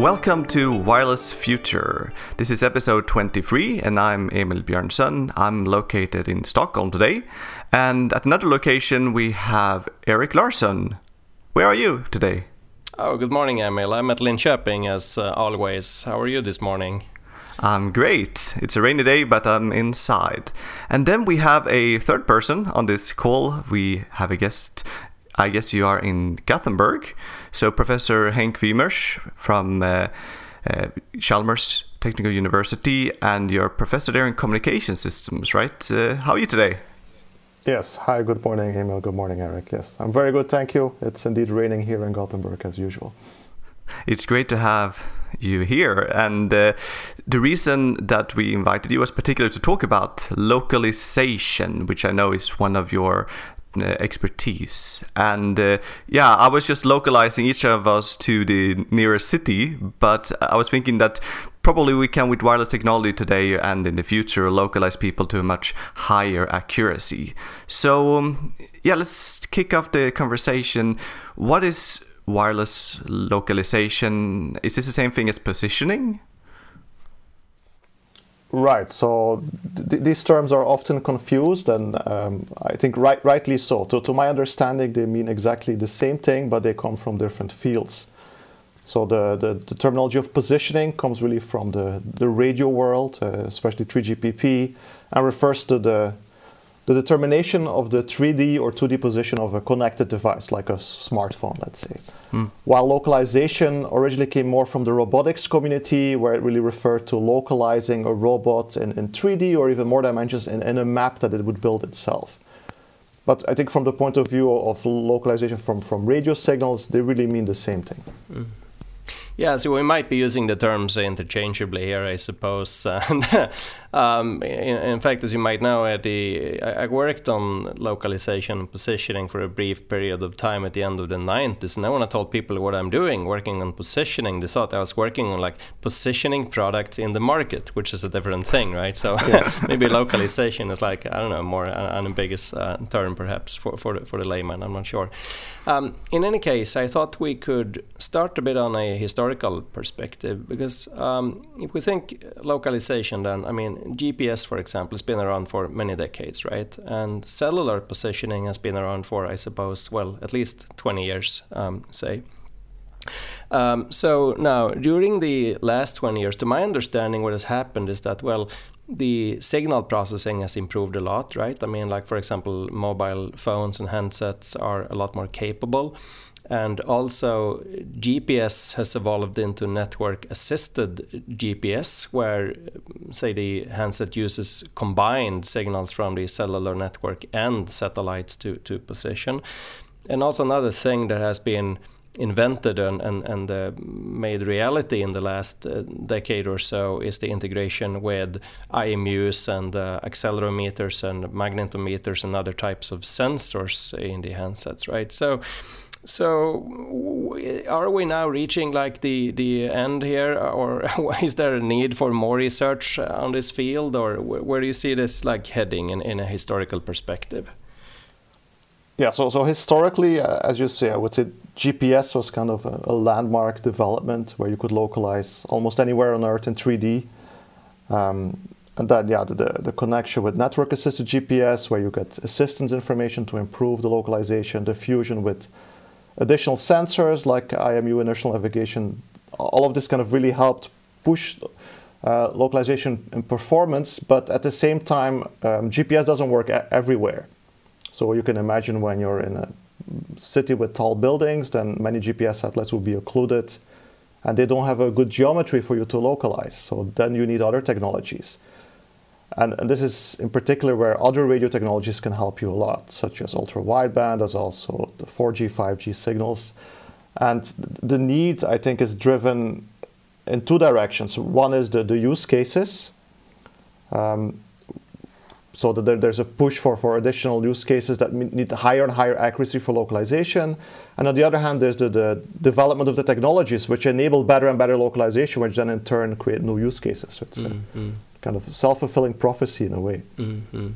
Welcome to Wireless Future. This is episode 23, and I'm Emil Björnson. I'm located in Stockholm today. And at another location, we have Erik Larsson. Where are you today? Oh, good morning, Emil. I'm at Linköping as uh, always. How are you this morning? I'm great. It's a rainy day, but I'm inside. And then we have a third person on this call. We have a guest. I guess you are in Gothenburg. So, Professor Henk Wymeersch from uh, uh, Chalmers Technical University, and you're professor there in communication systems, right? Uh, how are you today? Yes. Hi, good morning, Emil. Good morning, Erik. Yes, I'm very good, thank you. It's indeed raining here in Gothenburg as usual. It's great to have you here. And uh, the reason that we invited you was particularly to talk about localization, which I know is one of your expertise. And uh, yeah, I was just localizing each of us to the nearest city, but I was thinking that probably we can, with wireless technology today and in the future, localize people to a much higher accuracy. So, um, yeah, let's kick off the conversation. What is wireless localization? Is this the same thing as positioning? Right. So th- these terms are often confused, and um, I think right, rightly so. To, to my understanding, they mean exactly the same thing, but they come from different fields. So the, the, the terminology of positioning comes really from the, the radio world, uh, especially 3GPP, and refers to the the determination of the 3D or 2D position of a connected device, like a smartphone, let's say. Mm. While localization originally came more from the robotics community, where it really referred to localizing a robot in, in 3D or even more dimensions in, in a map that it would build itself. But I think from the point of view of localization from, from radio signals, they really mean the same thing. Mm. Yeah, so we might be using the terms interchangeably here, I suppose. um, in, in, fact, as you might know, I, I, worked on localization and positioning for a brief period of time at the end of the 90s. And when I told people what I'm doing, working on positioning, they thought I was working on like positioning products in the market, which is a different thing, right? So yeah. maybe localization is like, I don't know, more an ambiguous uh, term perhaps for, for, the, for the layman, I'm not sure. Um, in any case, I thought we could start a bit on a historical perspective because um, if we think localization, then I mean GPS, for example, has been around for many decades, right? And cellular positioning has been around for, I suppose, well, at least 20 years, um, say. Um, so now, during the last 20 years, to my understanding, what has happened is that, well, the signal processing has improved a lot, right? I mean, like for example, mobile phones and handsets are a lot more capable. And also, GPS has evolved into network assisted GPS, where, say, the handset uses combined signals from the cellular network and satellites to, to position. And also, another thing that has been invented and, and, and uh, made reality in the last uh, decade or so is the integration with IMUs and uh, accelerometers and magnetometers and other types of sensors in the handsets, right? So, so are we now reaching like the the end here, or is there a need for more research on this field, or where do you see this like heading in, in a historical perspective? Yeah, so so historically, uh, as you say, I would say GPS was kind of a, a, landmark development where you could localize almost anywhere on Earth in 3D. Um, and then, yeah, the, the connection with network assisted GPS, where you get assistance information to improve the localization, the fusion with additional sensors like IMU inertial navigation, all of this kind of really helped push uh, localization and performance. But at the same time, um, GPS doesn't work everywhere. So you can imagine when you're in a city with tall buildings, then many GPS satellites will be occluded and they don't have a good geometry for you to localize. So then you need other technologies. And, and, this is in particular where other radio technologies can help you a lot, such as ultra wideband, as also the 4G, 5G signals. And the need, I think, is driven in two directions. One is the, the use cases. Um, so that there, there's a push for, for additional use cases that need higher and higher accuracy for localization. And on the other hand, there's the, the development of the technologies which enable better and better localization, which then in turn create new use cases. So it's mm-hmm. a kind of self-fulfilling prophecy in a way. Mm-hmm.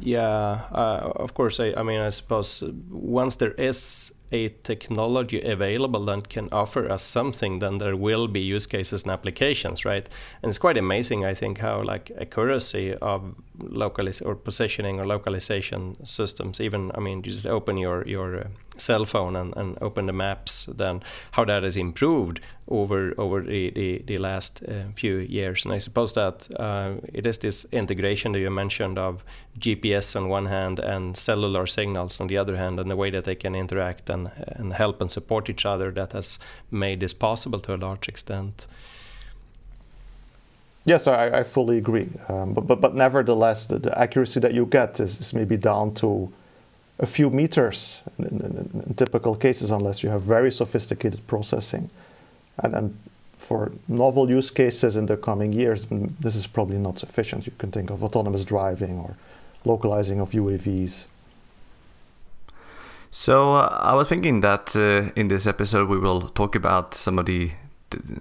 Yeah, uh, of course. I, I, mean, I suppose once there is a technology available that can offer us something, then there will be use cases and applications, right? And it's quite amazing, I think, how like accuracy of localis or positioning or localization systems, even I mean, just open your your uh, cell phone and, and open the maps, then how that has improved over over the the, the last uh, few years. And I suppose that uh, it is this integration that you mentioned of GPS on one hand and cellular signals on the other hand, and the way that they can interact and and help and support each other that has made this possible to a large extent. Yes, I, I fully agree. Um, but, but, but nevertheless, the, the accuracy that you get is, is maybe down to a few meters in, in, in, typical cases, unless you have very sophisticated processing. And, and for novel use cases in the coming years, this is probably not sufficient. You can think of autonomous driving or localizing of UAVs. So uh, I was thinking that uh, in this episode we will talk about some of the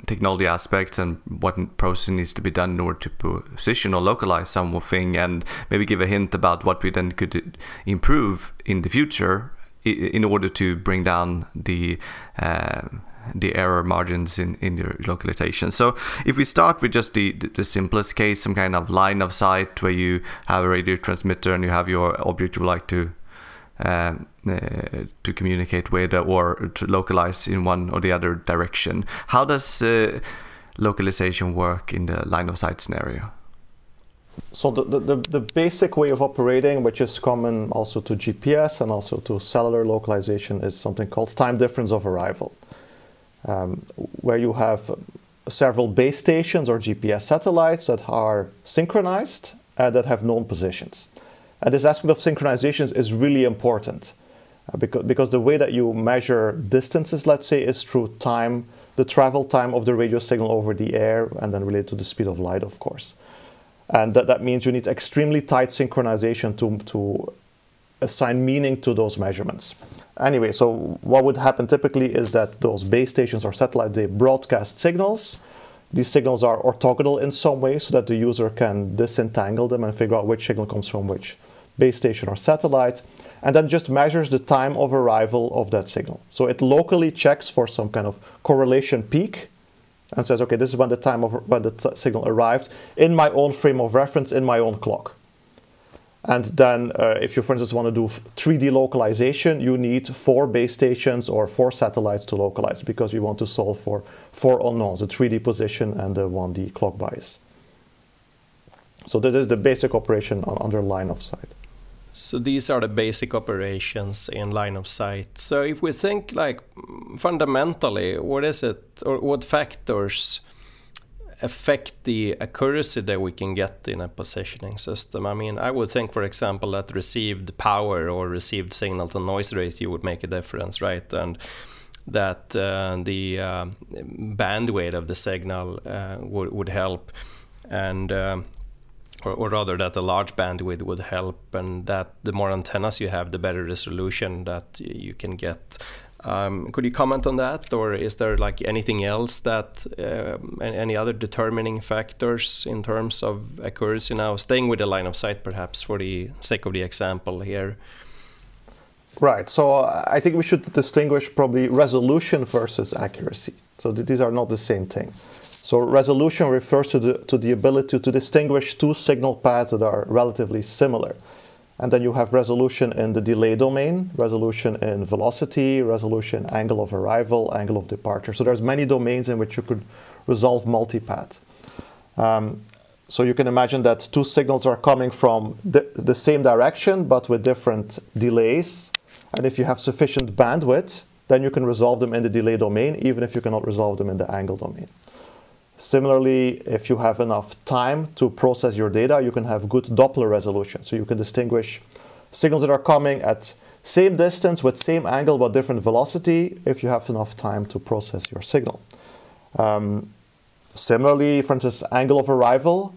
technology aspects and what process needs to be done in order to position or localize something and maybe give a hint about what we then could improve in the future in order to bring down the uh, the error margins in, in your localization. So if we start with just the, the simplest case, some kind of line of sight where you have a radio transmitter and you have your object you would like to uh, uh, to communicate with or to localize in one or the other direction. How does uh, localization work in the line of sight scenario? So the, the, the, basic way of operating, which is common also to GPS and also to cellular localization, is something called time difference of arrival, um, where you have several base stations or GPS satellites that are synchronized and that have known positions. And this aspect of synchronizations is really important uh, because, because the way that you measure distances, let's say, is through time, the travel time of the radio signal over the air, and then related to the speed of light, of course. And that, that means you need extremely tight synchronization to, to assign meaning to those measurements. Anyway, so what would happen typically is that those base stations or satellites, they broadcast signals. These signals are orthogonal in some way so that the user can disentangle them and figure out which signal comes from which base station or satellite, and then just measures the time of arrival of that signal. So it locally checks for some kind of correlation peak and says, okay, this is when the time of when the t- signal arrived in my own frame of reference in my own clock. And then, uh, if you, for instance, want to do 3D localization, you need four base stations or four satellites to localize because you want to solve for four unknowns: the 3D position and the 1D clock bias. So this is the basic operation on, under line of sight. So these are the basic operations in line of sight. So if we think like fundamentally, what is it or what factors affect the accuracy that we can get in a positioning system? I mean, I would think, for example, that received power or received signal to noise ratio would make a difference, right? And that uh, the uh, bandwidth of the signal uh, would, would help. And um, or, or, rather that a large bandwidth would help and that the more antennas you have the better resolution that you can get. Um, could you comment on that or is there like anything else that uh, any other determining factors in terms of accuracy? Now staying with the line of sight perhaps for the sake of the example here. Right. So i think we should distinguish probably resolution versus accuracy. So these are not the same thing so resolution refers to the, to the ability to distinguish two signal paths that are relatively similar. And then you have resolution in the delay domain, resolution in velocity, resolution angle of arrival, angle of departure. So there's many domains in which you could resolve multipath. Um, so you can imagine that two signals are coming from the, the same direction but with different delays. And if you have sufficient bandwidth, then you can resolve them in the delay domain, even if you cannot resolve them in the angle domain. Similarly, if you have enough time to process your data, you can have good Doppler resolution. So you can distinguish signals that are coming at same distance with same angle but different velocity if you have enough time to process your signal. Um, similarly, for instance, angle of arrival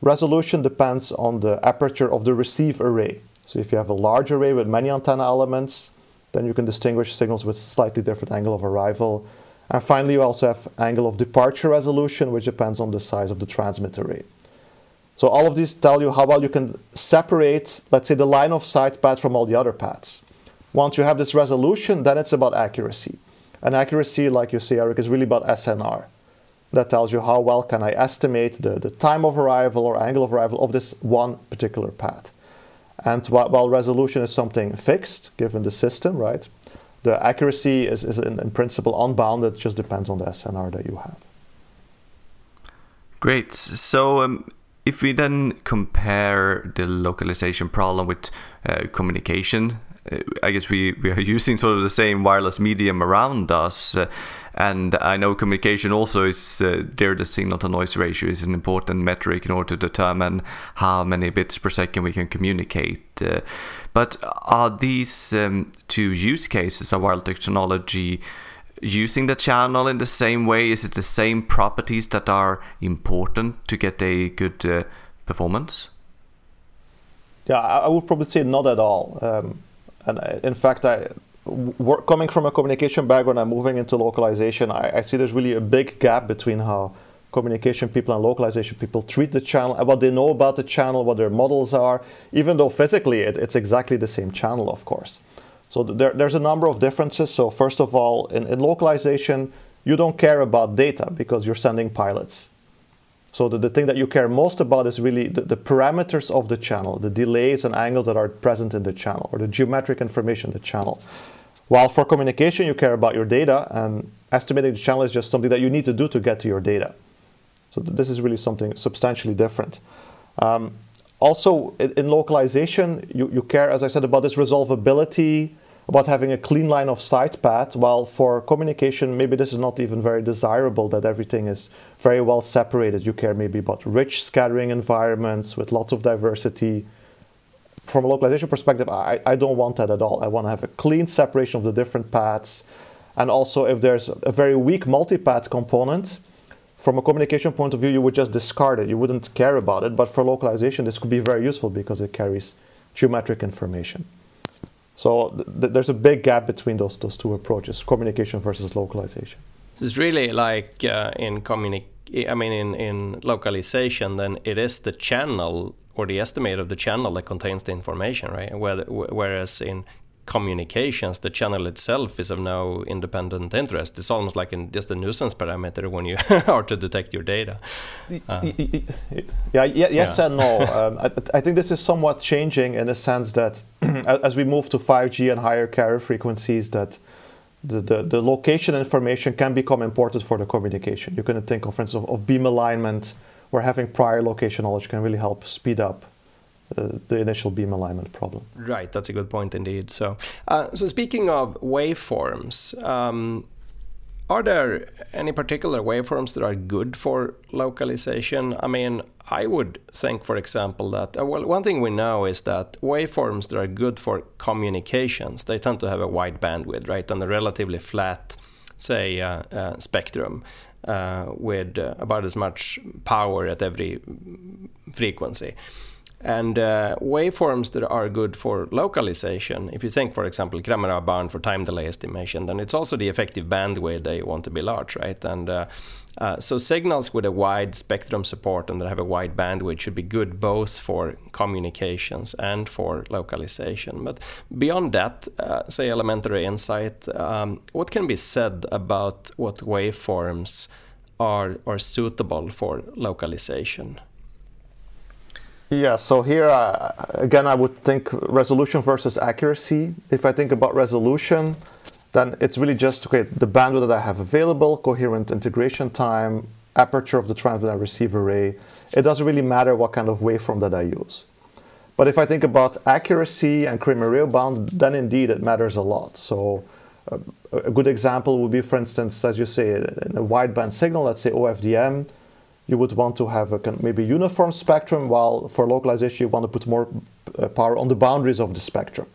resolution depends on the aperture of the receive array. So if you have a large array with many antenna elements, then you can distinguish signals with slightly different angle of arrival and finally, you also have angle of departure resolution, which depends on the size of the transmit array. So all of these tell you how well you can separate, let's say, the line of sight path from all the other paths. Once you have this resolution, then it's about accuracy. And accuracy, like you say, Erik, is really about SNR. That tells you how well can I estimate the, the time of arrival or angle of arrival of this one particular path. And while resolution is something fixed, given the system, right, the accuracy is, is in, in principle unbounded, just depends on the SNR that you have. Great. So, um, if we then compare the localization problem with uh, communication, uh, I guess we, we are using sort of the same wireless medium around us. Uh, and I know communication also is uh, there, the signal to noise ratio is an important metric in order to determine how many bits per second we can communicate. Uh, but are these um, two use cases of wireless technology using the channel in the same way? Is it the same properties that are important to get a good uh, performance? Yeah, I would probably say not at all. Um, and uh, in fact, I work, coming from a communication background and moving into localization, I, I, see there's really a big gap between how communication people and localization people treat the channel what they know about the channel, what their models are, even though physically it, it's exactly the same channel, of course. So there, there's a number of differences. So first of all, in, in localization, you don't care about data because you're sending pilots. So the, the thing that you care most about is really the, the, parameters of the channel, the delays and angles that are present in the channel, or the geometric information in the channel. While for communication, you care about your data, and estimating the channel is just something that you need to do to get to your data. So th- this is really something substantially different. Um, also, in, in localization, you, you care, as I said, about this resolvability, about having a clean line of sight path, while for communication, maybe this is not even very desirable that everything is very well separated. You care maybe about rich scattering environments with lots of diversity. From a localization perspective, I, I don't want that at all. I want to have a clean separation of the different paths. And also, if there's a very weak multipath component, from a communication point of view, you would just discard it. You wouldn't care about it. But for localization, this could be very useful because it carries geometric information. So th- there's a big gap between those those two approaches: communication versus localization. It's really like uh, in communic. I mean, in in localization, then it is the channel or the estimate of the channel that contains the information, right? Whereas in communications, the channel itself is of no independent interest. It's almost like in just a nuisance parameter when you are to detect your data. Uh, yeah, yeah, yes yeah. and no. Um, I, I, think this is somewhat changing in the sense that as we move to 5G and higher carrier frequencies, that the, the, the, location information can become important for the communication. You can think, of, for instance, of, of beam alignment, where having prior location knowledge can really help speed up the initial beam alignment problem. Right, that's a good point indeed. So, uh, so speaking of waveforms, um, are there any particular waveforms that are good for localization? I mean, I would think, for example, that uh, well, one thing we know is that waveforms that are good for communications they tend to have a wide bandwidth, right, and a relatively flat, say, uh, uh, spectrum. Uh, with about as much power at every frequency. And uh, waveforms that are good for localization, if you think, for example, Cramér-Rao bound for time delay estimation, then it's also the effective bandwidth they want to be large, right? And uh, uh, so signals with a wide spectrum support and that have a wide bandwidth should be good both for communications and for localization. But beyond that, uh, say elementary insight, um, what can be said about what waveforms are, are suitable for localization? Yeah, so here uh, again, I would think resolution versus accuracy. If I think about resolution, then it's really just okay, the bandwidth that I have available, coherent integration time, aperture of the transmit and receive array. It doesn't really matter what kind of waveform that I use. But if I think about accuracy and Cramér-Rao bound, then indeed it matters a lot. So uh, a good example would be, for instance, as you say, in a wideband signal, let's say OFDM, you would want to have a maybe uniform spectrum, while for localization you want to put more uh, power on the boundaries of the spectrum.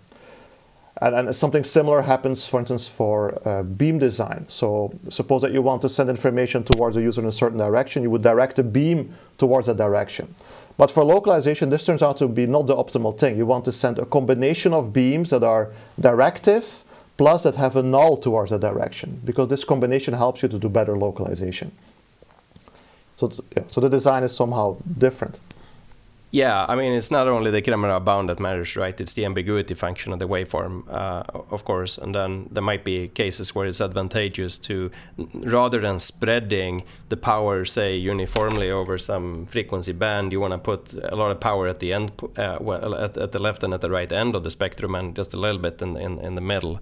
And, and something similar happens, for instance, for uh, beam design. So suppose that you want to send information towards a user in a certain direction, you would direct a beam towards that direction. But for localization, this turns out to be not the optimal thing. You want to send a combination of beams that are directive plus that have a null towards that direction, because this combination helps you to do better localization. So, yeah, so the design is somehow different. Yeah, I mean, it's not only the Cramér-Rao bound that matters, right? It's the ambiguity function of the waveform, uh, of course. And then there might be cases where it's advantageous to, rather than spreading the power, say, uniformly over some frequency band, you want to put a lot of power at the end, uh, well, at, at, the left and at the right end of the spectrum, and just a little bit in, in, in the middle.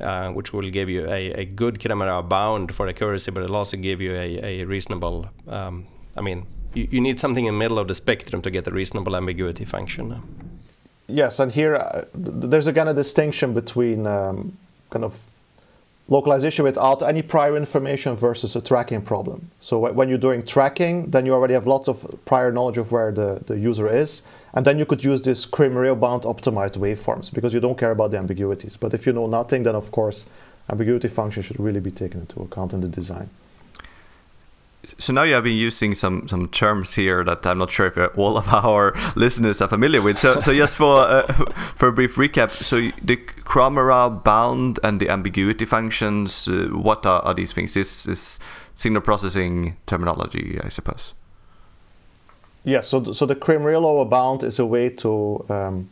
Uh, which will give you a, a good Cramér-Rao bound for accuracy, but it'll also give you a, a reasonable, um, I mean, you, you need something in the middle of the spectrum to get a reasonable ambiguity function. Yes, and here uh, there's a distinction between um, kind of localization without any prior information versus a tracking problem. So when you're doing tracking, then you already have lots of prior knowledge of where the, the user is, and then you could use this Cramér-Rao bound optimized waveforms because you don't care about the ambiguities. But if you know nothing, then of course ambiguity function should really be taken into account in the design so now you have been using some some terms here that I'm not sure if all of our listeners are familiar with. So so just for uh, for a brief recap, so the Cramér-Rao bound and the ambiguity functions, uh, what are, are these things? This is signal processing terminology, I suppose. Yeah. So so the Cramér-Rao bound is a way to um,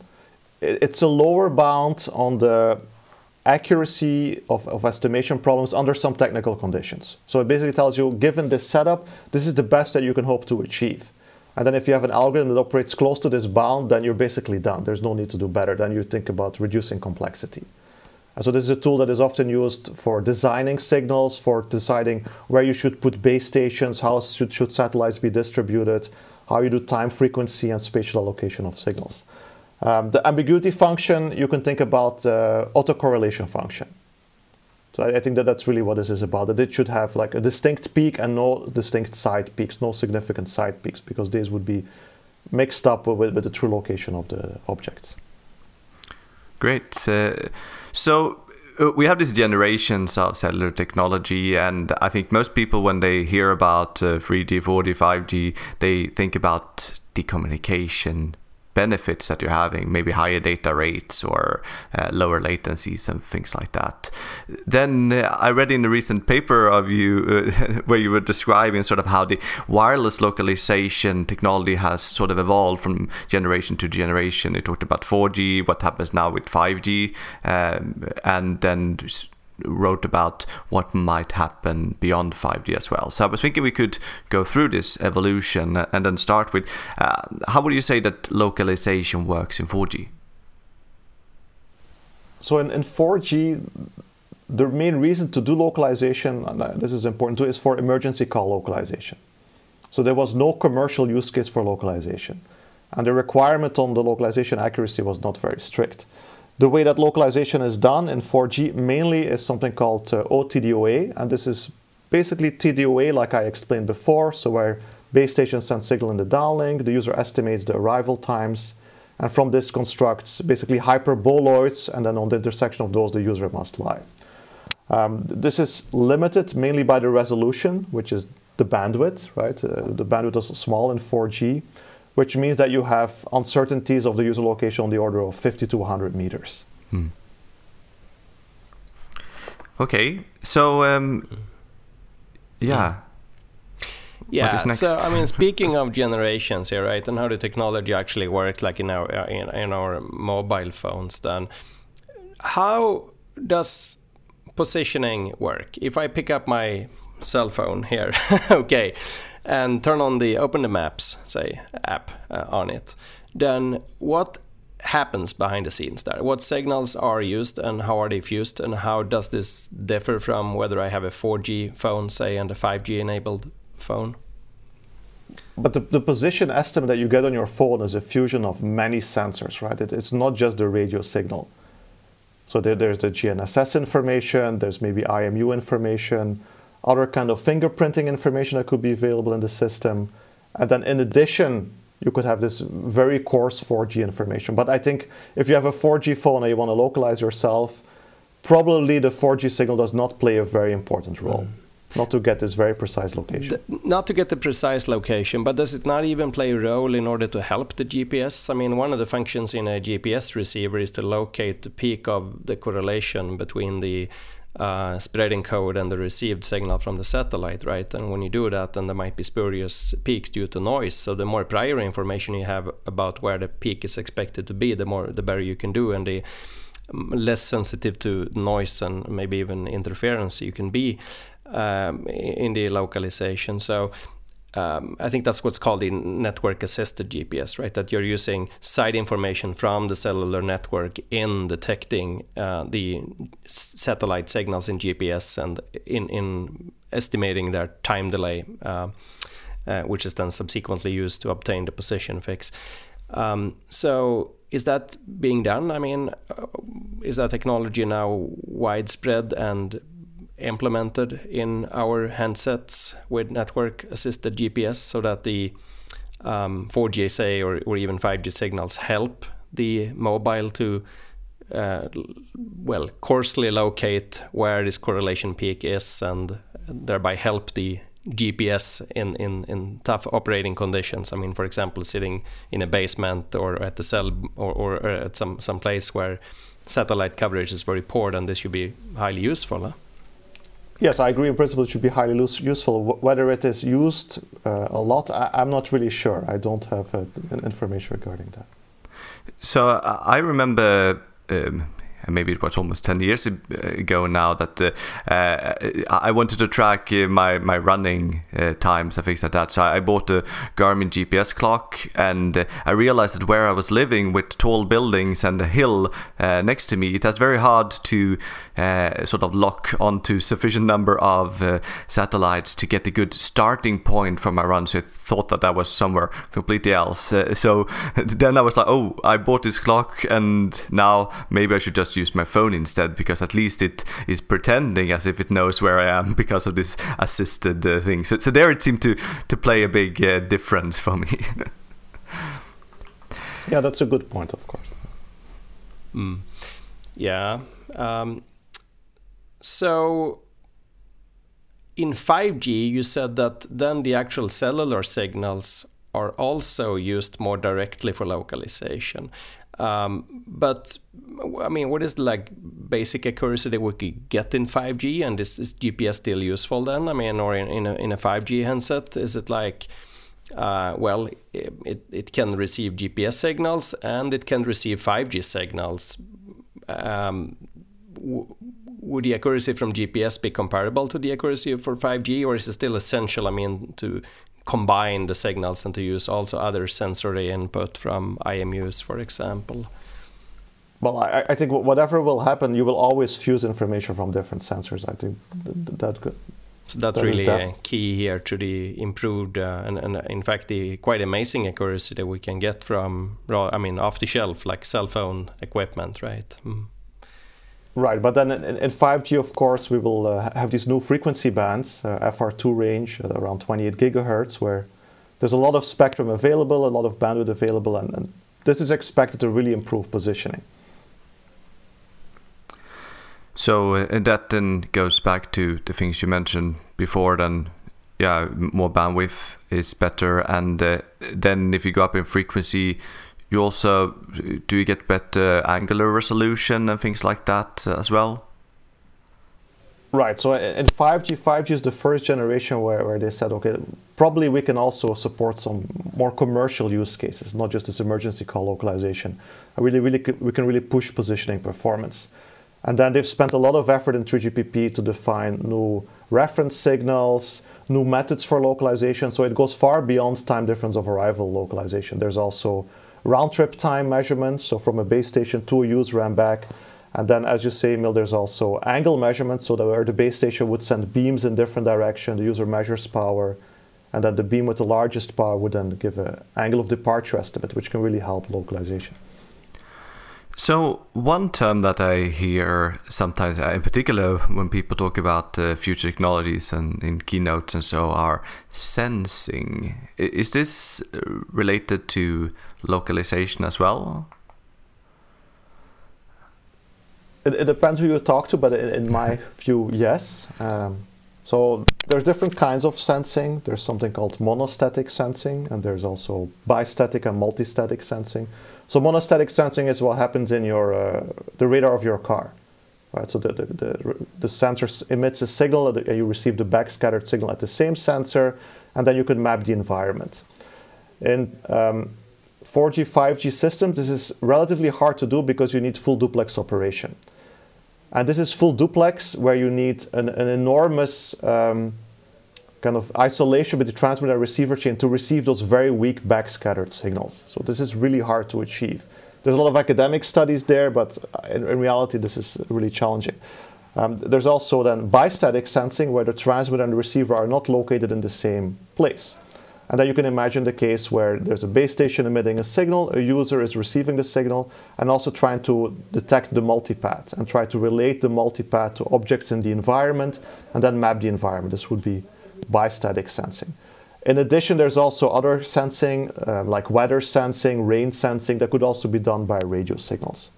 it's a lower bound on the accuracy of, of estimation problems under some technical conditions. So it basically tells you, given this setup, this is the best that you can hope to achieve. And then if you have an algorithm that operates close to this bound, then you're basically done. There's no need to do better. Then you think about reducing complexity. And so this is a tool that is often used for designing signals, for deciding where you should put base stations, how should, should satellites be distributed, how you do time frequency and spatial allocation of signals. Um, the ambiguity function, you can think about uh, autocorrelation function. So I, I, think that that's really what this is about. That it should have like a distinct peak and no distinct side peaks, no significant side peaks, because these would be mixed up with, with the true location of the objects. Great. Uh, so uh, we have these generations of cellular technology, and I think most people, when they hear about uh, 3G, 4G, 5G, they think about decommunication benefits that you're having, maybe higher data rates or uh, lower latencies and things like that. Then uh, I read in a recent paper of you uh, where you were describing sort of how the wireless localization technology has sort of evolved from generation to generation. You talked about 4G, what happens now with 5G, um, and then wrote about what might happen beyond 5G as well. So I was thinking we could go through this evolution and then start with uh, how would you say that localization works in 4G? So in, in 4G, the main reason to do localization, and uh, this is important too, is for emergency call localization. So there was no commercial use case for localization. And the requirement on the localization accuracy was not very strict. The way that localization is done in 4G mainly is something called uh, OTDOA, and this is basically TDOA like I explained before, so where base stations send signal in the downlink, the user estimates the arrival times, and from this constructs basically hyperboloids, and then on the intersection of those the user must lie. Um, this is limited mainly by the resolution, which is the bandwidth, right? Uh, the bandwidth is small in 4G which means that you have uncertainties of the user location on the order of 50 to 100 meters. Hmm. Okay, so um, yeah. Yeah. So I mean, speaking of generations here, right, and how the technology actually works, like in our in, in our mobile phones, then how does positioning work? If I pick up my cell phone here, okay, and turn on the open the maps say app uh, on it. Then what happens behind the scenes there? What signals are used and how are they fused and how does this differ from whether i have a 4g phone say and a 5g enabled phone? But the, the position estimate that you get on your phone is a fusion of many sensors right? It, it's not just the radio signal. So there, there's the gnss information there's maybe imu information other kind of fingerprinting information that could be available in the system. And then in addition, you could have this very coarse 4G information. But I think if you have a 4G phone and you want to localize yourself, probably the 4G signal does not play a very important role. Mm. Not to get this very precise location. The, not to get the precise location, but does it not even play a role in order to help the GPS? I mean, one of the functions in a GPS receiver is to locate the peak of the correlation between the uh, spreading code and the received signal from the satellite, right? And when you do that, then there might be spurious peaks due to noise. So the more prior information you have about where the peak is expected to be, the more the better you can do, and the um, less sensitive to noise and maybe even interference you can be um, in the localization. So um, I think that's what's called the network assisted GPS, right? That you're using side information from the cellular network in detecting uh, the satellite signals in GPS and in, in estimating their time delay, uh, uh, which is then subsequently used to obtain the position fix. Um, so, is that being done? I mean, uh, is that technology now widespread and implemented in our handsets with network assisted GPS so that the um, 4G say or, or even 5G signals help the mobile to uh, well coarsely locate where this correlation peak is and thereby help the GPS in, in, in tough operating conditions. I mean, for example, sitting in a basement or at the cell or, or at some, some place where satellite coverage is very poor, then this should be highly useful. Huh? Yes, I agree. In principle, it should be highly useful. Whether it is used uh, a lot, I, am not really sure. I don't have uh, information regarding that. So uh, I remember. Um, maybe it was almost 10 years ago now that uh, uh, I wanted to track uh, my, my running uh, times and things like that. So I bought a Garmin GPS clock and uh, I realized that where I was living with tall buildings and a hill uh, next to me, it was very hard to sort of lock onto sufficient number of satellites to get a good starting point for my run. So I thought that I was somewhere completely else. so then I was like, oh, I bought this clock and now maybe I should just use my phone instead because at least it is pretending as if it knows where I am because of this assisted uh, thing. So, so there it seemed to to play a big uh, difference for me. yeah, that's a good point, of course. Mm. Yeah. Um, so in 5G, you said that then the actual cellular signals are also used more directly for localization. Um, but I mean, what is the like basic accuracy that we could get in 5G, and is, is GPS still useful then? I mean, or in, in, a, in a 5G handset, is it like, uh, well, it, it can receive GPS signals and it can receive 5G signals. Um, would the accuracy from GPS be comparable to the accuracy for 5G, or is it still essential? I mean, to combine the signals and to use also other sensory input from IMUs, for example? Well, I, I think whatever will happen, you will always fuse information from different sensors. I think that could. So that's that really def- key here to the improved uh, and, and in fact the quite amazing accuracy that we can get from I mean off the shelf like cell phone equipment, right? Mm. Right, but then in, in 5G, of course, we will uh, have these new frequency bands, uh, FR2 range, uh, around 28 gigahertz, where there's a lot of spectrum available, a lot of bandwidth available, and, and this is expected to really improve positioning. So uh, that then goes back to the things you mentioned before. Then, yeah, more bandwidth is better, and uh, then if you go up in frequency, you also do you get better angular resolution and things like that uh, as well? Right. So in 5G, 5G is the first generation where, where they said, okay, probably we can also support some more commercial use cases, not just this emergency call localization. I really, really, we can really push positioning performance. And then they've spent a lot of effort in 3GPP to define new reference signals, new methods for localization. So it goes far beyond time difference of arrival localization. There's also round trip time measurements, so from a base station to a user and back. And then, as you say, Emil, there's also angle measurements, so that where the base station would send beams in different direction, the user measures power, and then the beam with the largest power would then give an angle of departure estimate, which can really help localization. So, one term that I hear sometimes, uh, in particular when people talk about uh, future technologies and in keynotes and so, are sensing. Is this uh, related to localization as well? It, it depends who you talk to, but in, in my view, yes. Um, so there's different kinds of sensing. There's something called monostatic sensing, and there's also bistatic and multistatic sensing. So monostatic sensing is what happens in your uh, the radar of your car. right? So the, the, the, the sensor emits a signal, and you receive the backscattered signal at the same sensor, and then you can map the environment. In um, 4G, 5G systems, this is relatively hard to do because you need full duplex operation. And this is full duplex where you need an, an enormous um, kind of isolation with the transmitter and receiver chain to receive those very weak backscattered signals. So this is really hard to achieve. There's a lot of academic studies there, but in, in reality, this is really challenging. Um, there's also then bistatic sensing where the transmitter and the receiver are not located in the same place. And then you can imagine the case where there's a base station emitting a signal, a user is receiving the signal, and also trying to detect the multipath and try to relate the multipath to objects in the environment and then map the environment. This would be bistatic sensing. In addition, there's also other sensing uh, like weather sensing, rain sensing that could also be done by radio signals.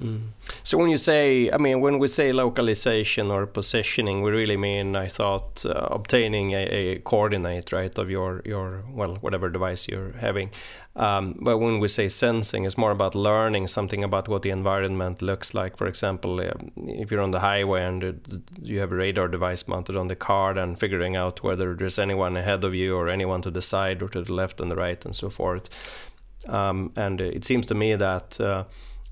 Mm. So when you say, I mean, when we say localization or positioning, we really mean, I thought, uh, obtaining a, a, coordinate, right, of your your well, whatever device you're having. Um, but when we say sensing, it's more about learning something about what the environment looks like. For example, uh, if you're on the highway and you have a radar device mounted on the car, and figuring out whether there's anyone ahead of you or anyone to the side or to the left and the right and so forth. Um, and it seems to me that. Uh,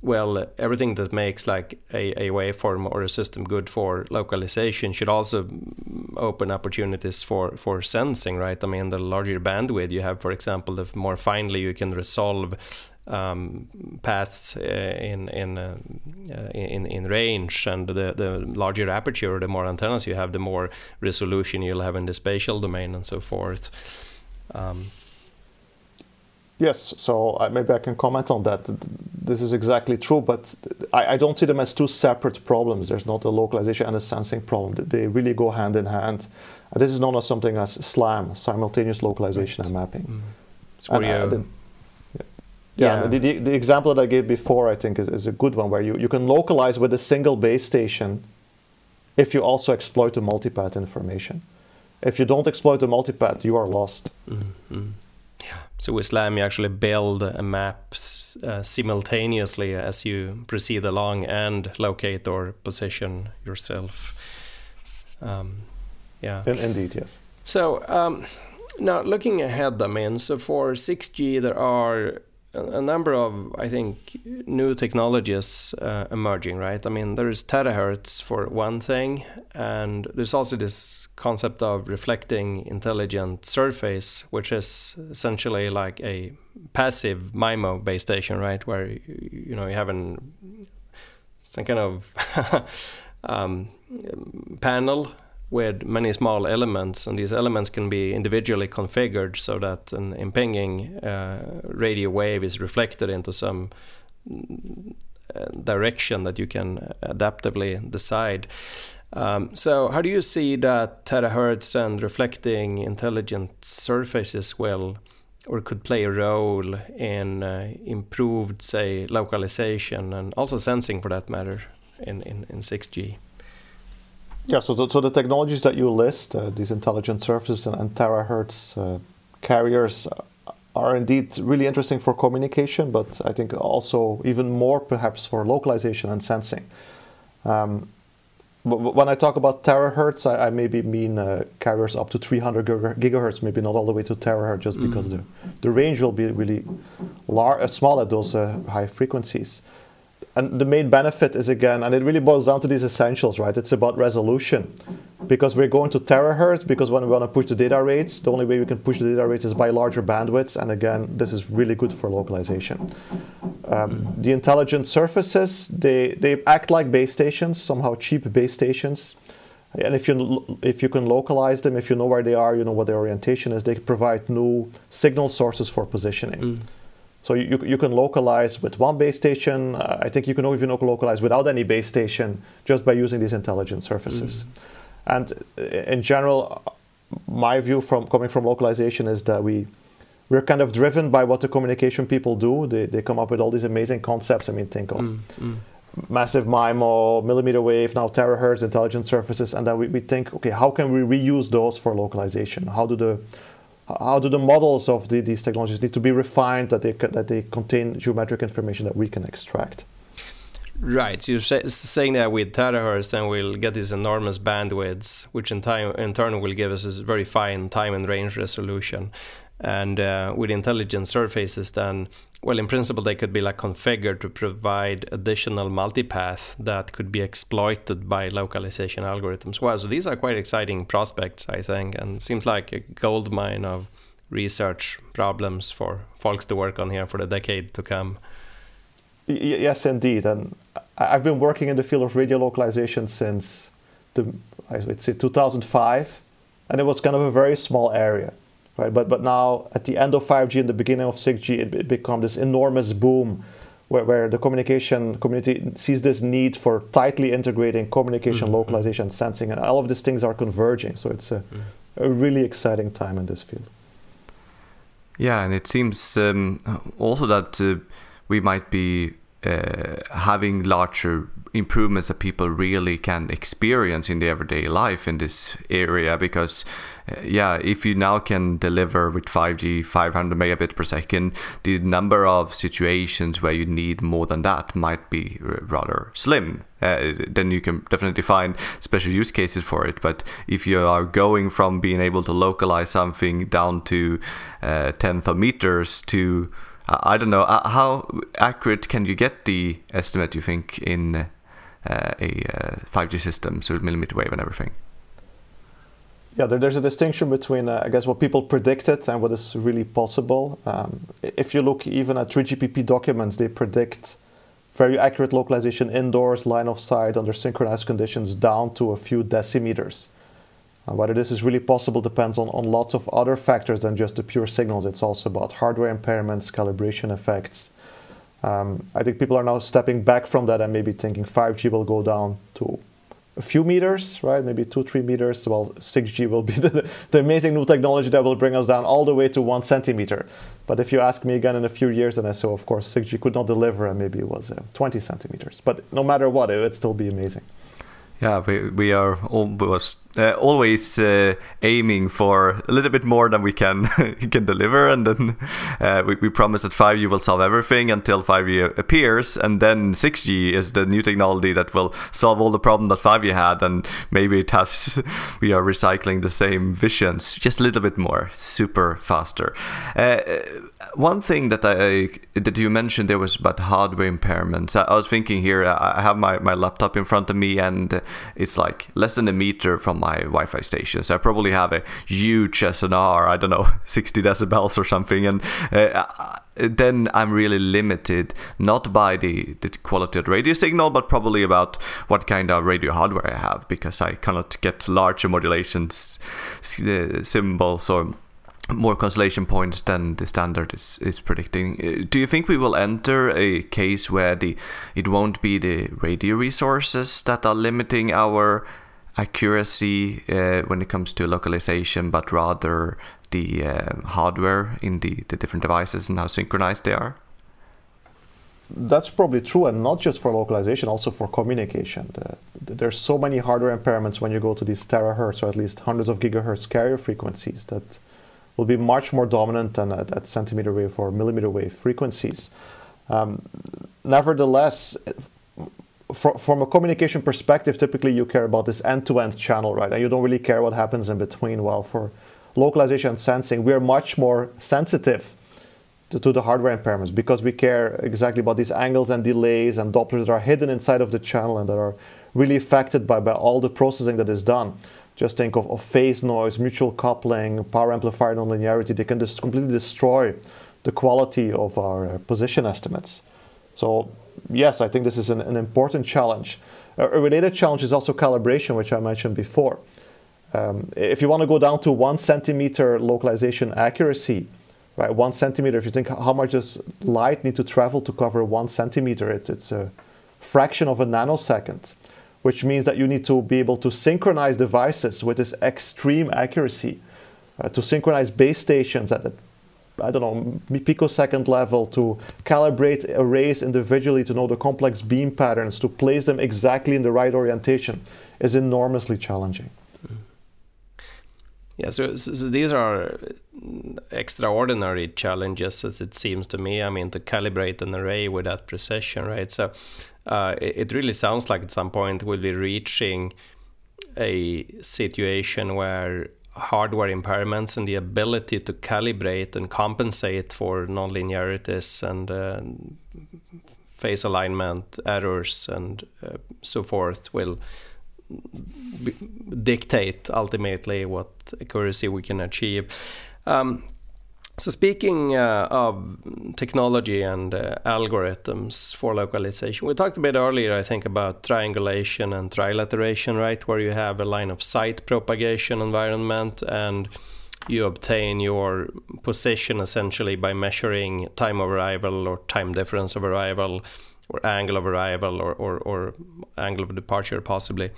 well, everything that makes like a, a waveform or a system good for localization should also open opportunities for, for sensing, right? I mean, the larger bandwidth you have, for example, the more finely you can resolve um, paths uh, in in, uh, in in range, and the the larger aperture, the more antennas you have, the more resolution you'll have in the spatial domain, and so forth. Um, Yes, so uh, maybe I can comment on that. This is exactly true, but I, I, don't see them as two separate problems. There's not a localization and a sensing problem. They really go hand in hand. And this is known as something as SLAM, simultaneous localization right. and mapping. Mm. And, uh, yeah, yeah, yeah. The, the, the, example that I gave before, I think, is, is, a good one where you, you can localize with a single base station if you also exploit the multipath information. If you don't exploit the multipath, you are lost. Mm-hmm. Yeah. So with SLAM, you actually build a map uh, simultaneously as you proceed along and locate or position yourself. Um, yeah. In, indeed, yes. So um, now looking ahead, I mean, so for 6G, there are a number of, I think, new technologies uh, emerging, right? I mean, there is terahertz for one thing, and there's also this concept of reflecting intelligent surface, which is essentially like a passive MIMO base station, right? Where you know you have an some kind of um, panel with many small elements, and these elements can be individually configured so that an impinging uh, radio wave is reflected into some uh, direction that you can adaptively decide. Um, so, how do you see that terahertz and reflecting intelligent surfaces will or could play a role in uh, improved, say, localization and also sensing for that matter in, in, in 6G? Yeah, so the, so the technologies that you list, uh, these intelligent surfaces and, and terahertz uh, carriers, uh, are indeed really interesting for communication, but I think also even more perhaps for localization and sensing. Um, when I talk about terahertz, I, I maybe mean uh, carriers up to 300 gigahertz, maybe not all the way to terahertz, just mm. because the, the range will be really large, uh, small at those uh, high frequencies and the main benefit is again, and it really boils down to these essentials, right? It's about resolution. Because we're going to terahertz, because when we want to push the data rates, the only way we can push the data rates is by larger bandwidths. And again, this is really good for localization. Um, the intelligent surfaces, they, they act like base stations, somehow cheap base stations. And if you if you can localize them, if you know where they are, you know what their orientation is, they provide new signal sources for positioning. Mm. So you, you can localize with one base station. Uh, I think you can even localize without any base station just by using these intelligent surfaces. Mm. And uh, in general, my view from coming from localization is that we we're kind of driven by what the communication people do. They, they come up with all these amazing concepts. I mean, think of mm, mm. massive MIMO, millimeter wave, now terahertz, intelligent surfaces, and then we, we think, okay, how can we reuse those for localization? How do the how do the models of the, these technologies need to be refined that they that they contain geometric information that we can extract? Right. So you're say, saying that with terahertz, then we'll get these enormous bandwidths, which in time in turn will give us this very fine time and range resolution. And uh, with intelligent surfaces, then well, in principle, they could be like configured to provide additional multipath that could be exploited by localization algorithms. Well, so these are quite exciting prospects, I think, and seems like a gold mine of research problems for folks to work on here for the decade to come. Yes, indeed. And I've been working in the field of radio localization since the I would say 2005, and it was kind of a very small area, right? But but now at the end of 5G and the beginning of 6G, it, it became this enormous boom. Where, where the communication community sees this need for tightly integrating communication, mm-hmm. localization, sensing, and all of these things are converging. So it's a, mm. a really exciting time in this field. Yeah, and it seems um, also that uh, we might be uh, having larger improvements that people really can experience in the everyday life in this area because uh, yeah if you now can deliver with 5g 500 megabit per second the number of situations where you need more than that might be rather slim. Uh, then you can definitely find special use cases for it. But if you are going from being able to localize something down to uh, tenth of meters to I don't know uh, how accurate can you get the estimate you think in uh, a uh, 5G system, so millimeter wave and everything. Yeah, there, there's a distinction between, uh, I guess, what people predicted and what is really possible. Um, if you look even at 3GPP documents, they predict very accurate localization indoors, line of sight, under synchronized conditions, down to a few decimeters. Uh, whether this is really possible depends on, on lots of other factors than just the pure signals. It's also about hardware impairments, calibration effects. Um, I think people are now stepping back from that and maybe thinking 5G will go down to a few meters, right? Maybe two, three meters. Well, 6G will be the, the amazing new technology that will bring us down all the way to one centimeter. But if you ask me again in a few years, then I say, of course, 6G could not deliver, and maybe it was uh, 20 centimeters. But no matter what, it would still be amazing. Yeah, we, we are almost uh, always uh, aiming for a little bit more than we can can deliver, and then uh, we, we promise that 5G will solve everything until 5G appears, and then 6G is the new technology that will solve all the problem that 5G had, and maybe it has we are recycling the same visions just a little bit more, super faster. One thing that I that you mentioned there was about hardware impairments. I, I was thinking here. I have my, my laptop in front of me, and it's like less than a meter from my Wi-Fi station. So I probably have a huge SNR. I don't know, 60 decibels or something, and. Uh, then I'm really limited not by the, the quality of the radio signal, but probably about what kind of radio hardware I have because I cannot get larger modulations uh, symbols or more constellation points than the standard is, is predicting. Uh, do you think we will enter a case where the it won't be the radio resources that are limiting our accuracy uh, when it comes to localization, but rather the uh, hardware in the, the different devices and how synchronized they are? That's probably true, and not just for localization, also for communication. The, there's so many hardware impairments when you go to these terahertz or at least hundreds of gigahertz carrier frequencies that will be much more dominant than at, at centimeter wave or millimeter wave frequencies. Um, nevertheless, for, from a communication perspective, typically you care about this end-to-end channel, right? And you don't really care what happens in between. While for localization and sensing, we are much more sensitive to, to, the hardware impairments because we care exactly about these angles and delays and Dopplers that are hidden inside of the channel and that are really affected by, by all the processing that is done. Just think of, of phase noise, mutual coupling, power amplifier nonlinearity. They can just completely destroy the quality of our uh, position estimates. So, yes, I think this is an, an important challenge. A, a, related challenge is also calibration, which I mentioned before. Um, if you want to go down to one centimeter localization accuracy, right, one centimeter, if you think how much does light need to travel to cover one centimeter, it's, it's a fraction of a nanosecond which means that you need to be able to synchronize devices with this extreme accuracy, uh, to synchronize base stations at the I don't know, picosecond level to calibrate arrays individually to know the complex beam patterns, to place them exactly in the right orientation is enormously challenging. Yeah, so, so, these are extraordinary challenges, as it seems to me. I mean, to calibrate an array with that precision, right? So, uh, it, really sounds like at some point we'll be reaching a situation where hardware impairments and the ability to calibrate and compensate for nonlinearities and uh, phase alignment errors and uh, so forth will dictate ultimately what accuracy we can achieve. Um, so speaking uh, of technology and uh, algorithms for localization, we talked a bit earlier, I think, about triangulation and trilateration, right, where you have a line of sight propagation environment and you obtain your position essentially by measuring time of arrival or time difference of arrival or angle of arrival or, or, or angle of departure possibly.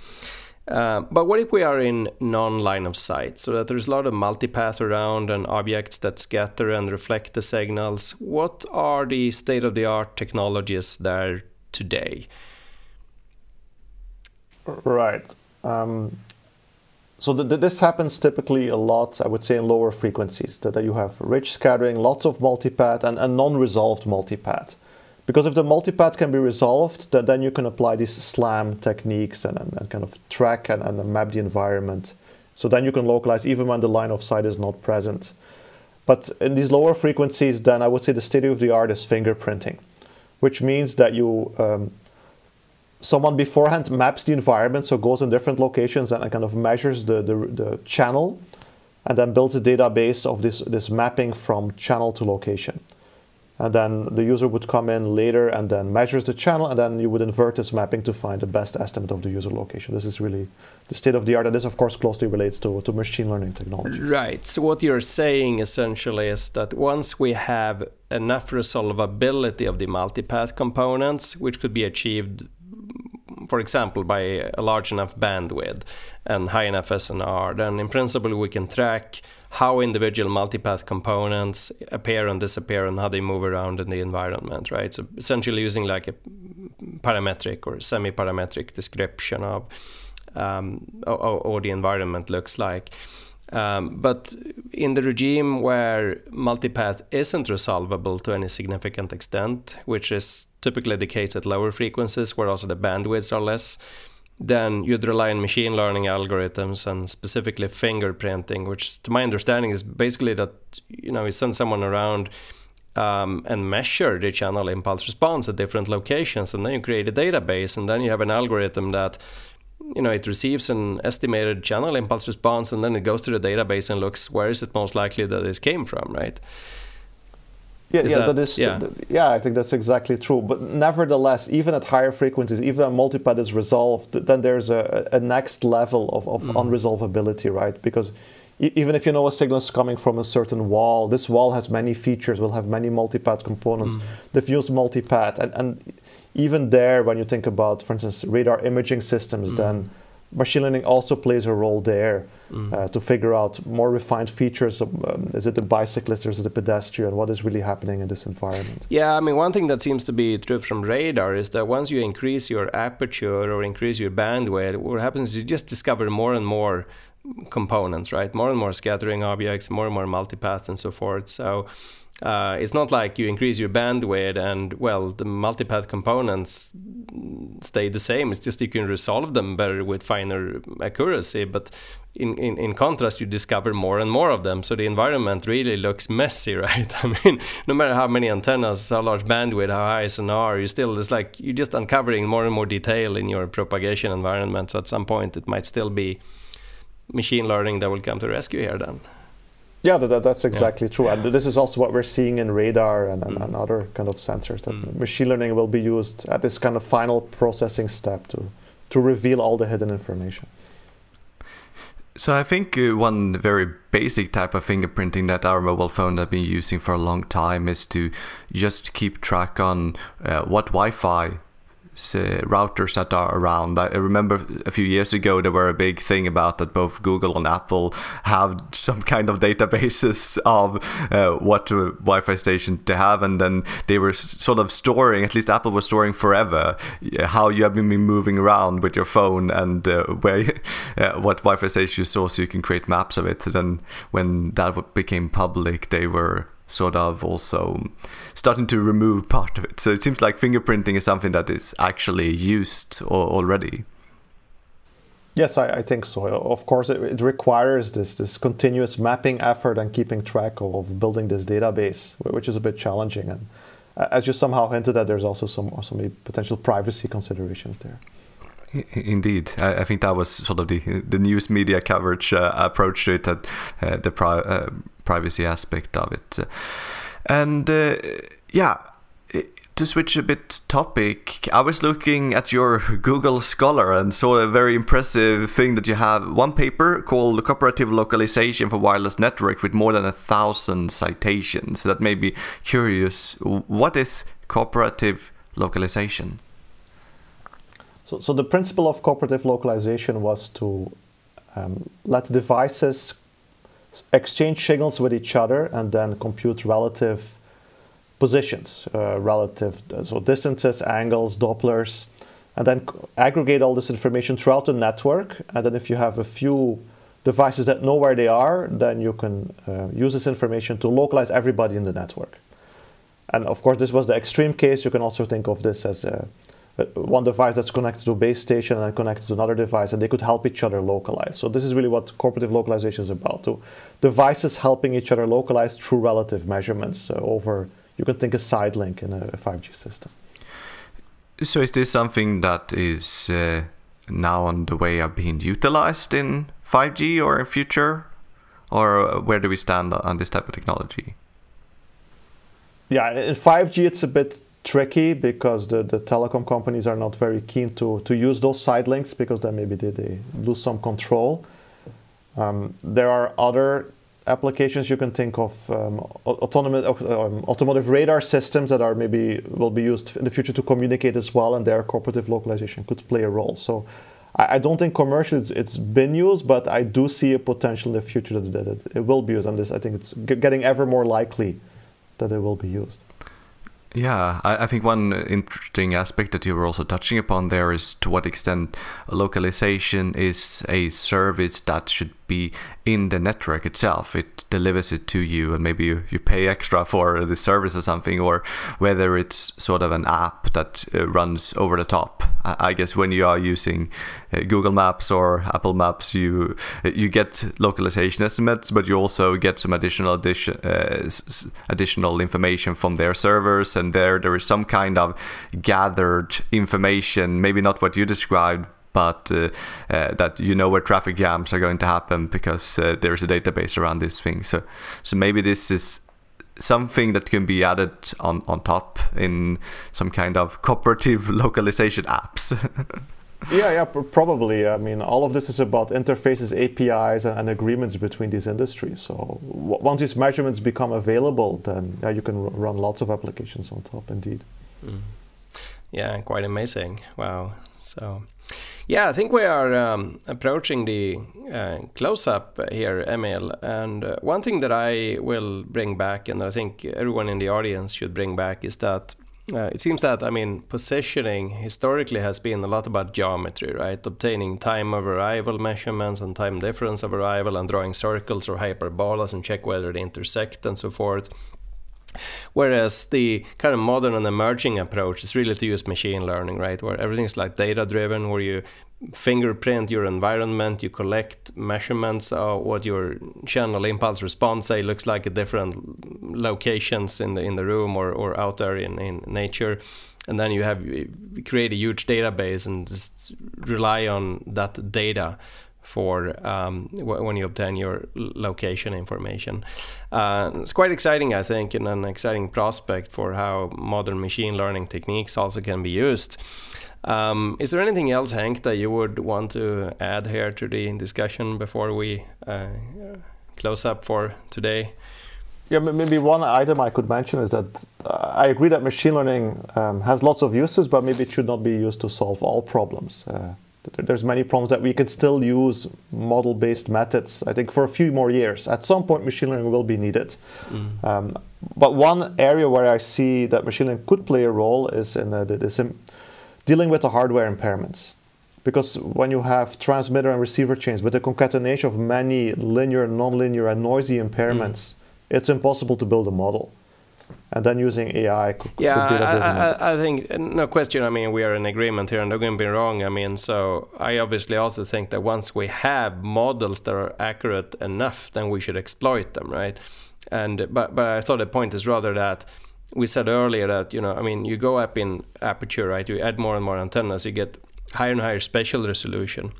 Uh, but what if we are in non-line of sight, so that there's a lot of multipath around and objects that scatter and reflect the signals? What are the state-of-the-art technologies there today? Right. Um, so the, the, this happens typically a lot, I would say, in lower frequencies, that, that you have rich scattering, lots of multipath, and, and non-resolved multipath. Because if the multipath can be resolved, then you can apply these SLAM techniques and, and, and kind of track and, and map the environment. So then you can localize even when the line of sight is not present. But in these lower frequencies, then I would say the state of the art is fingerprinting, which means that you um, someone beforehand maps the environment, so goes in different locations and kind of measures the, the, the channel, and then builds a database of this, this mapping from channel to location and then the user would come in later and then measures the channel and then you would invert this mapping to find the best estimate of the user location. This is really the state of the art and this of course closely relates to, to machine learning technology right. So what you're saying essentially is that once we have enough resolvability of the multipath components which could be achieved for example by a large enough bandwidth and high enough snr then in principle we can track how individual multipath components appear and disappear and how they move around in the environment, right? So essentially using like a parametric or semi-parametric description of um, or, the environment looks like. Um, but in the regime where multipath isn't resolvable to any significant extent, which is typically the case at lower frequencies where also the bandwidths are less, then you'd rely on machine learning algorithms and specifically fingerprinting, which, to my understanding, is basically that you know you send someone around um, and measure the channel impulse response at different locations, and then you create a database, and then you have an algorithm that you know it receives an estimated channel impulse response, and then it goes to the database and looks where is it most likely that this came from, right? Yeah, is yeah, that, that is, yeah. Th- yeah, I think that's exactly true. But nevertheless, even at higher frequencies, even a multipath is resolved, then there's a, a next level of, of mm. unresolvability, right? Because e- even if you know a signal is coming from a certain wall, this wall has many features, will have many multipath components, mm. diffuse multipath, and, and even there, when you think about, for instance, radar imaging systems, mm. then machine learning also plays a role there mm. uh, to figure out more refined features. Of, um, is it the bicyclist or is it the pedestrian? What is really happening in this environment? Yeah, I mean, one thing that seems to be true from radar is that once you increase your aperture or increase your bandwidth, what happens is you just discover more and more components, right? More and more scattering objects, more and more multipath, and so forth. So uh, it's not like you increase your bandwidth and well the multipath components stay the same. It's just you can resolve them better with finer accuracy but in, in, in contrast you discover more and more of them. So the environment really looks messy right? I mean no matter how many antennas how large bandwidth how high snr you still it's like you're just uncovering more and more detail in your propagation environment. So at some point it might still be machine learning that will come to rescue here then yeah, that, that's exactly yeah. true. And this is also what we're seeing in radar and, and, mm. and other kind of sensors that mm. machine learning will be used at this kind of final processing step to, to reveal all the hidden information. So I think uh, one very basic type of fingerprinting that our mobile phone have been using for a long time is to just keep track on uh, what Wi-Fi routers that are around. I remember a few years ago there were a big thing about that both Google and Apple have some kind of databases of uh, what Wi-Fi station they have, and then they were sort of storing. At least Apple was storing forever how you have been moving around with your phone and uh, where uh, what Wi-Fi station you saw, so you can create maps of it. Then when that became public, they were sort of also starting to remove part of it. So it seems like fingerprinting is something that is actually used already. Yes, I, I, think so. Of course, it, it, requires this this continuous mapping effort and keeping track of building this database, which is a bit challenging. And as you somehow hinted at, there's also some some potential privacy considerations there. Indeed, I, think that was sort of the the news media coverage uh, approach to it, that uh, the pri- uh, privacy aspect of it, and uh, yeah. To switch a bit topic, I was looking at your Google Scholar and saw a very impressive thing that you have one paper called Cooperative Localization for Wireless Network with more than a thousand citations. That made me curious. What is cooperative localization? So, so the principle of cooperative localization was to um, let devices exchange signals with each other and then compute relative positions, uh, relative so distances, angles, Dopplers, and then aggregate all this information throughout the network. And then if you have a few devices that know where they are, then you can uh, use this information to localize everybody in the network. And of course, this was the extreme case. You can also think of this as a one device that's connected to a base station and connected to another device, and they could help each other localize. So this is really what cooperative localization is about: to devices helping each other localize through relative measurements uh, over. You can think a side link in a 5G system. So is this something that is uh, now on the way of being utilized in 5G or in future, or uh, where do we stand on this type of technology? Yeah, in 5G it's a bit tricky because the, the telecom companies are not very keen to, to use those side links because then maybe they, they lose some control. Um, there are other applications you can think of um, autonomous um, automotive radar systems that are maybe will be used in the future to communicate as well and their cooperative localization could play a role so I, I don't think commercially it's, it's been used but I do see a potential in the future that, that it, it will be used and this I think it's getting ever more likely that it will be used yeah, I, I, think one interesting aspect that you were also touching upon there is to what extent localization is a service that should be in the network itself. It delivers it to you, and maybe you, you pay extra for the service or something, or whether it's sort of an app that uh, runs over the top. I, I guess when you are using uh, Google Maps or Apple Maps, you you get localization estimates, but you also get some additional addition, uh, additional information from their servers, and there there is some kind of gathered information, maybe not what you described, but uh, uh, that you know where traffic jams are going to happen because uh, there's a database around this thing. So, so maybe this is something that can be added on, on top in some kind of cooperative localization apps. yeah, yeah, probably. I mean, all of this is about interfaces, APIs, and, and agreements between these industries. So once these measurements become available, then yeah, you can run lots of applications on top. Indeed. Mm. Yeah, quite amazing. Wow. So. Yeah, I think we are um, approaching the uh, close up here, Emil. And uh, one thing that I will bring back, and I think everyone in the audience should bring back, is that uh, it seems that I mean positioning historically has been a lot about geometry, right? Obtaining time of arrival measurements and time difference of arrival, and drawing circles or hyperbolas and check whether they intersect and so forth. Whereas the kind of modern and emerging approach is really to use machine learning, right? Where everything's like data driven, where you fingerprint your environment, you collect measurements of what your channel impulse response say looks like at different locations in the in the room or, or out there in, in nature. And then you have create a huge database and just rely on that data for um, when you obtain your location information. Uh, it's quite exciting, I think, and an exciting prospect for how modern machine learning techniques also can be used. Um, is there anything else, Henk, that you would want to add here to the discussion before we uh, close up for today? Yeah, maybe one item I could mention is that uh, I agree that machine learning um, has lots of uses, but maybe it should not be used to solve all problems. Uh, there's many problems that we could still use model-based methods. I think for a few more years. At some point, machine learning will be needed. Mm. Um, but one area where I see that machine learning could play a role is in uh, this dealing with the hardware impairments. Because when you have transmitter and receiver chains with the concatenation of many linear, nonlinear, and noisy impairments, mm. it's impossible to build a model. And then using AI could, yeah, could I, I, I, think no question. I mean, we are in agreement here, and I don't get me wrong. I mean, so I obviously also think that once we have models that are accurate enough, then we should exploit them, right? And but but I thought the point is rather that we said earlier that you know, I mean, you go up in aperture, right? You add more and more antennas, you get higher and higher spatial resolution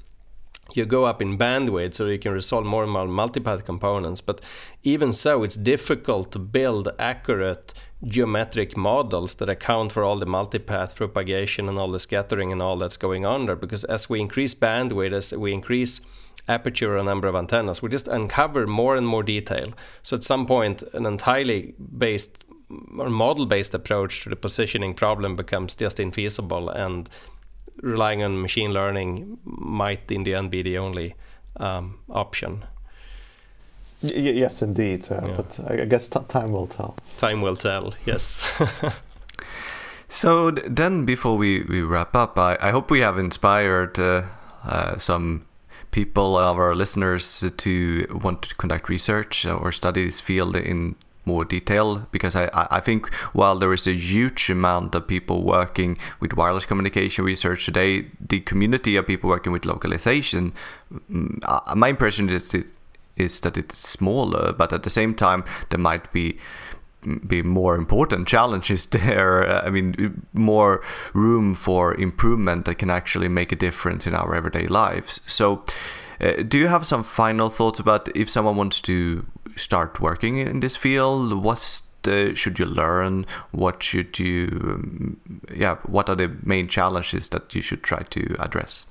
you go up in bandwidth so you can resolve more and more multipath components. But even so it's difficult to build accurate geometric models that account for all the multipath propagation and all the scattering and all that's going on there. Because as we increase bandwidth as we increase aperture or number of antennas we just uncover more and more detail. So at some point an entirely based or model based approach to the positioning problem becomes just infeasible and relying on machine learning might in the end be the only um, option. Y- yes, indeed. Uh, yeah. But I guess t- time will tell. Time will tell. Yes. so then, before we, we wrap up, I, I hope we have inspired uh, uh, some people, of our listeners, to want to conduct research or study this field in more detail because I, I think while there is a huge amount of people working with wireless communication research today, the community of people working with localization, mm, uh, my impression is, is that it's smaller, but at the same time, there might be mm, be more important challenges there. Uh, I mean, more room for improvement that can actually make a difference in our everyday lives. So, uh, do you have some final thoughts about if someone wants to start working in this field? What should you learn? What should you, um, yeah, what are the main challenges that you should try to address?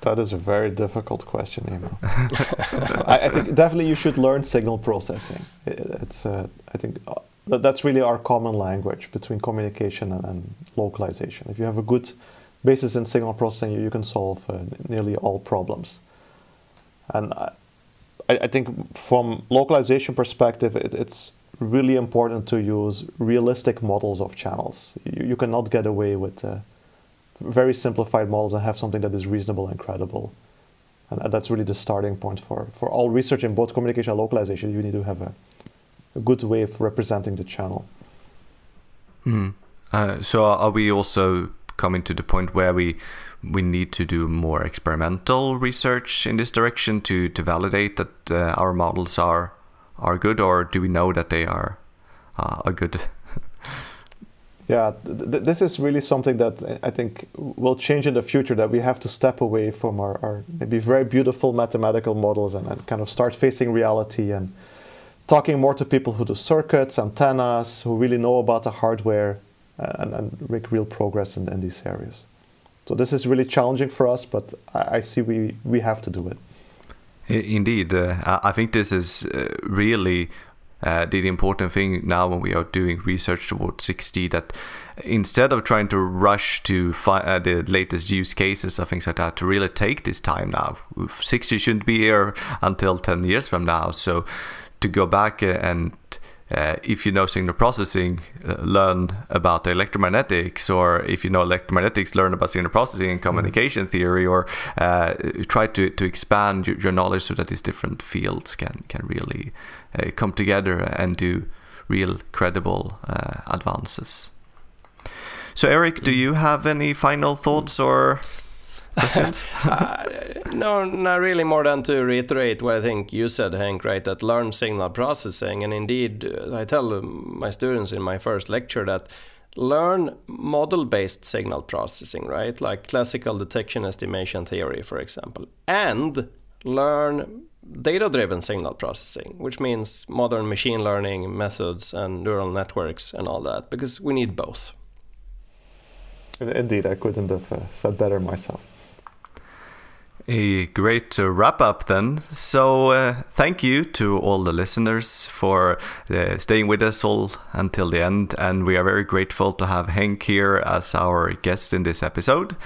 That is a very difficult question, Emil. I, I, think definitely you should learn signal processing. It's, uh, I think uh, that's really our common language between communication and, and, localization. If you have a good basis in signal processing, you, you can solve uh, nearly all problems. And I, I think from localization perspective, it, it's really important to use realistic models of channels. You, you cannot get away with uh, very simplified models and have something that is reasonable and credible. And that's really the starting point for, for all research in both communication and localization. You need to have a, a good way of representing the channel. Mm. Uh, so are we also coming to the point where we we need to do more experimental research in this direction to to validate that uh, our models are are good, or do we know that they are uh, are good? yeah, th- this is really something that I think will change in the future. That we have to step away from our, our maybe very beautiful mathematical models and, and kind of start facing reality and talking more to people who do circuits, antennas, who really know about the hardware uh, and, and make real progress in, in these areas. So this is really challenging for us, but I, see we, we have to do it. Indeed, uh, I think this is uh, really uh, the important thing now when we are doing research towards 6G that instead of trying to rush to find uh, the latest use cases or things like that, to really take this time now. 6G shouldn't be here until 10 years from now. So to go back and uh, if you know signal processing, uh, learn about electromagnetics, or if you know electromagnetics, learn about signal processing and communication mm-hmm. theory, or uh, try to, to expand your, your, knowledge so that these different fields can can really uh, come together and do real credible uh, advances. So, Erik, do mm. you have any final thoughts or questions? uh, no, not really more than to reiterate what I think you said, Henk, right? That learn signal processing. And indeed, uh, I tell my students in my first lecture that learn model based signal processing, right? Like classical detection estimation theory, for example, and learn data driven signal processing, which means modern machine learning methods and neural networks and all that, because we need both. Indeed, I couldn't have uh, said better myself a great uh, wrap up then. So, uh, thank you to all the listeners for uh, staying with us all until the end. And we are very grateful to have Henk here as our guest in this episode.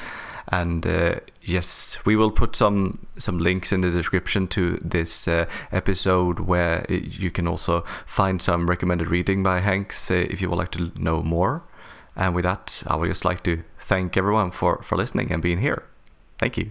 And uh, yes, we will put some some links in the description to this uh, episode where you can also find some recommended reading by Henk's uh, if you would like to know more. And with that, I would just like to thank everyone for, for listening and being here. Thank you.